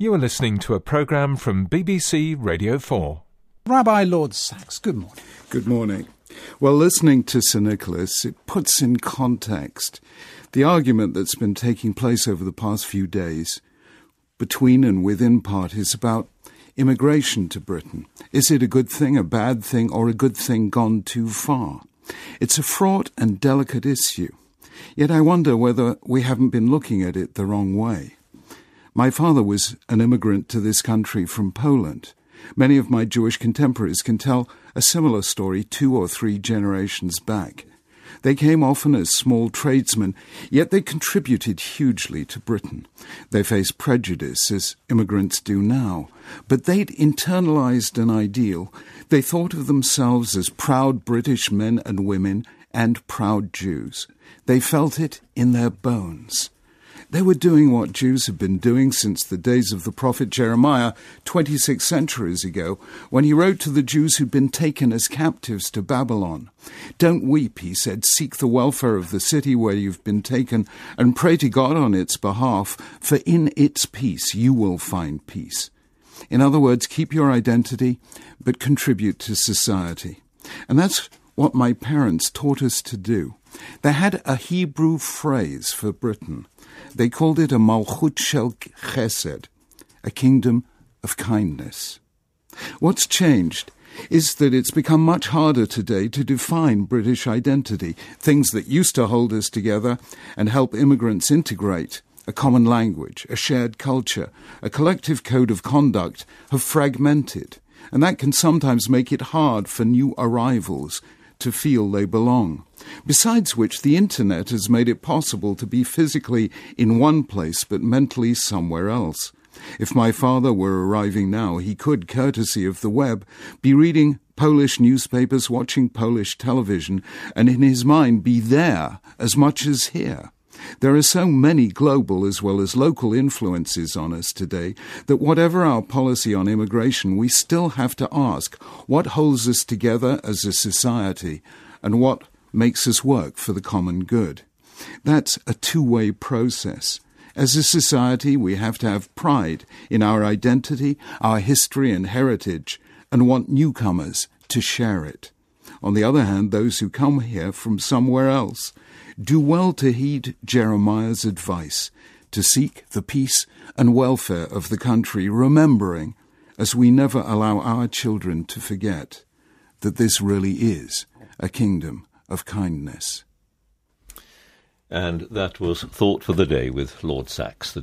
You are listening to a programme from BBC Radio 4. Rabbi Lord Sacks, good morning. Good morning. Well, listening to Sir Nicholas, it puts in context the argument that's been taking place over the past few days between and within parties about immigration to Britain. Is it a good thing, a bad thing, or a good thing gone too far? It's a fraught and delicate issue. Yet I wonder whether we haven't been looking at it the wrong way. My father was an immigrant to this country from Poland. Many of my Jewish contemporaries can tell a similar story two or three generations back. They came often as small tradesmen, yet they contributed hugely to Britain. They faced prejudice, as immigrants do now, but they'd internalized an ideal. They thought of themselves as proud British men and women and proud Jews. They felt it in their bones. They were doing what Jews have been doing since the days of the prophet Jeremiah 26 centuries ago, when he wrote to the Jews who'd been taken as captives to Babylon. Don't weep, he said, seek the welfare of the city where you've been taken, and pray to God on its behalf, for in its peace you will find peace. In other words, keep your identity, but contribute to society. And that's what my parents taught us to do. They had a Hebrew phrase for Britain. They called it a Malchut Shel Chesed, a kingdom of kindness. What's changed is that it's become much harder today to define British identity, things that used to hold us together and help immigrants integrate. A common language, a shared culture, a collective code of conduct have fragmented, and that can sometimes make it hard for new arrivals to feel they belong. Besides which, the internet has made it possible to be physically in one place but mentally somewhere else. If my father were arriving now, he could, courtesy of the web, be reading Polish newspapers, watching Polish television, and in his mind be there as much as here. There are so many global as well as local influences on us today that whatever our policy on immigration, we still have to ask what holds us together as a society and what makes us work for the common good. That's a two way process. As a society, we have to have pride in our identity, our history, and heritage, and want newcomers to share it. On the other hand, those who come here from somewhere else do well to heed Jeremiah's advice to seek the peace and welfare of the country, remembering, as we never allow our children to forget, that this really is a kingdom of kindness. And that was Thought for the Day with Lord Sacks.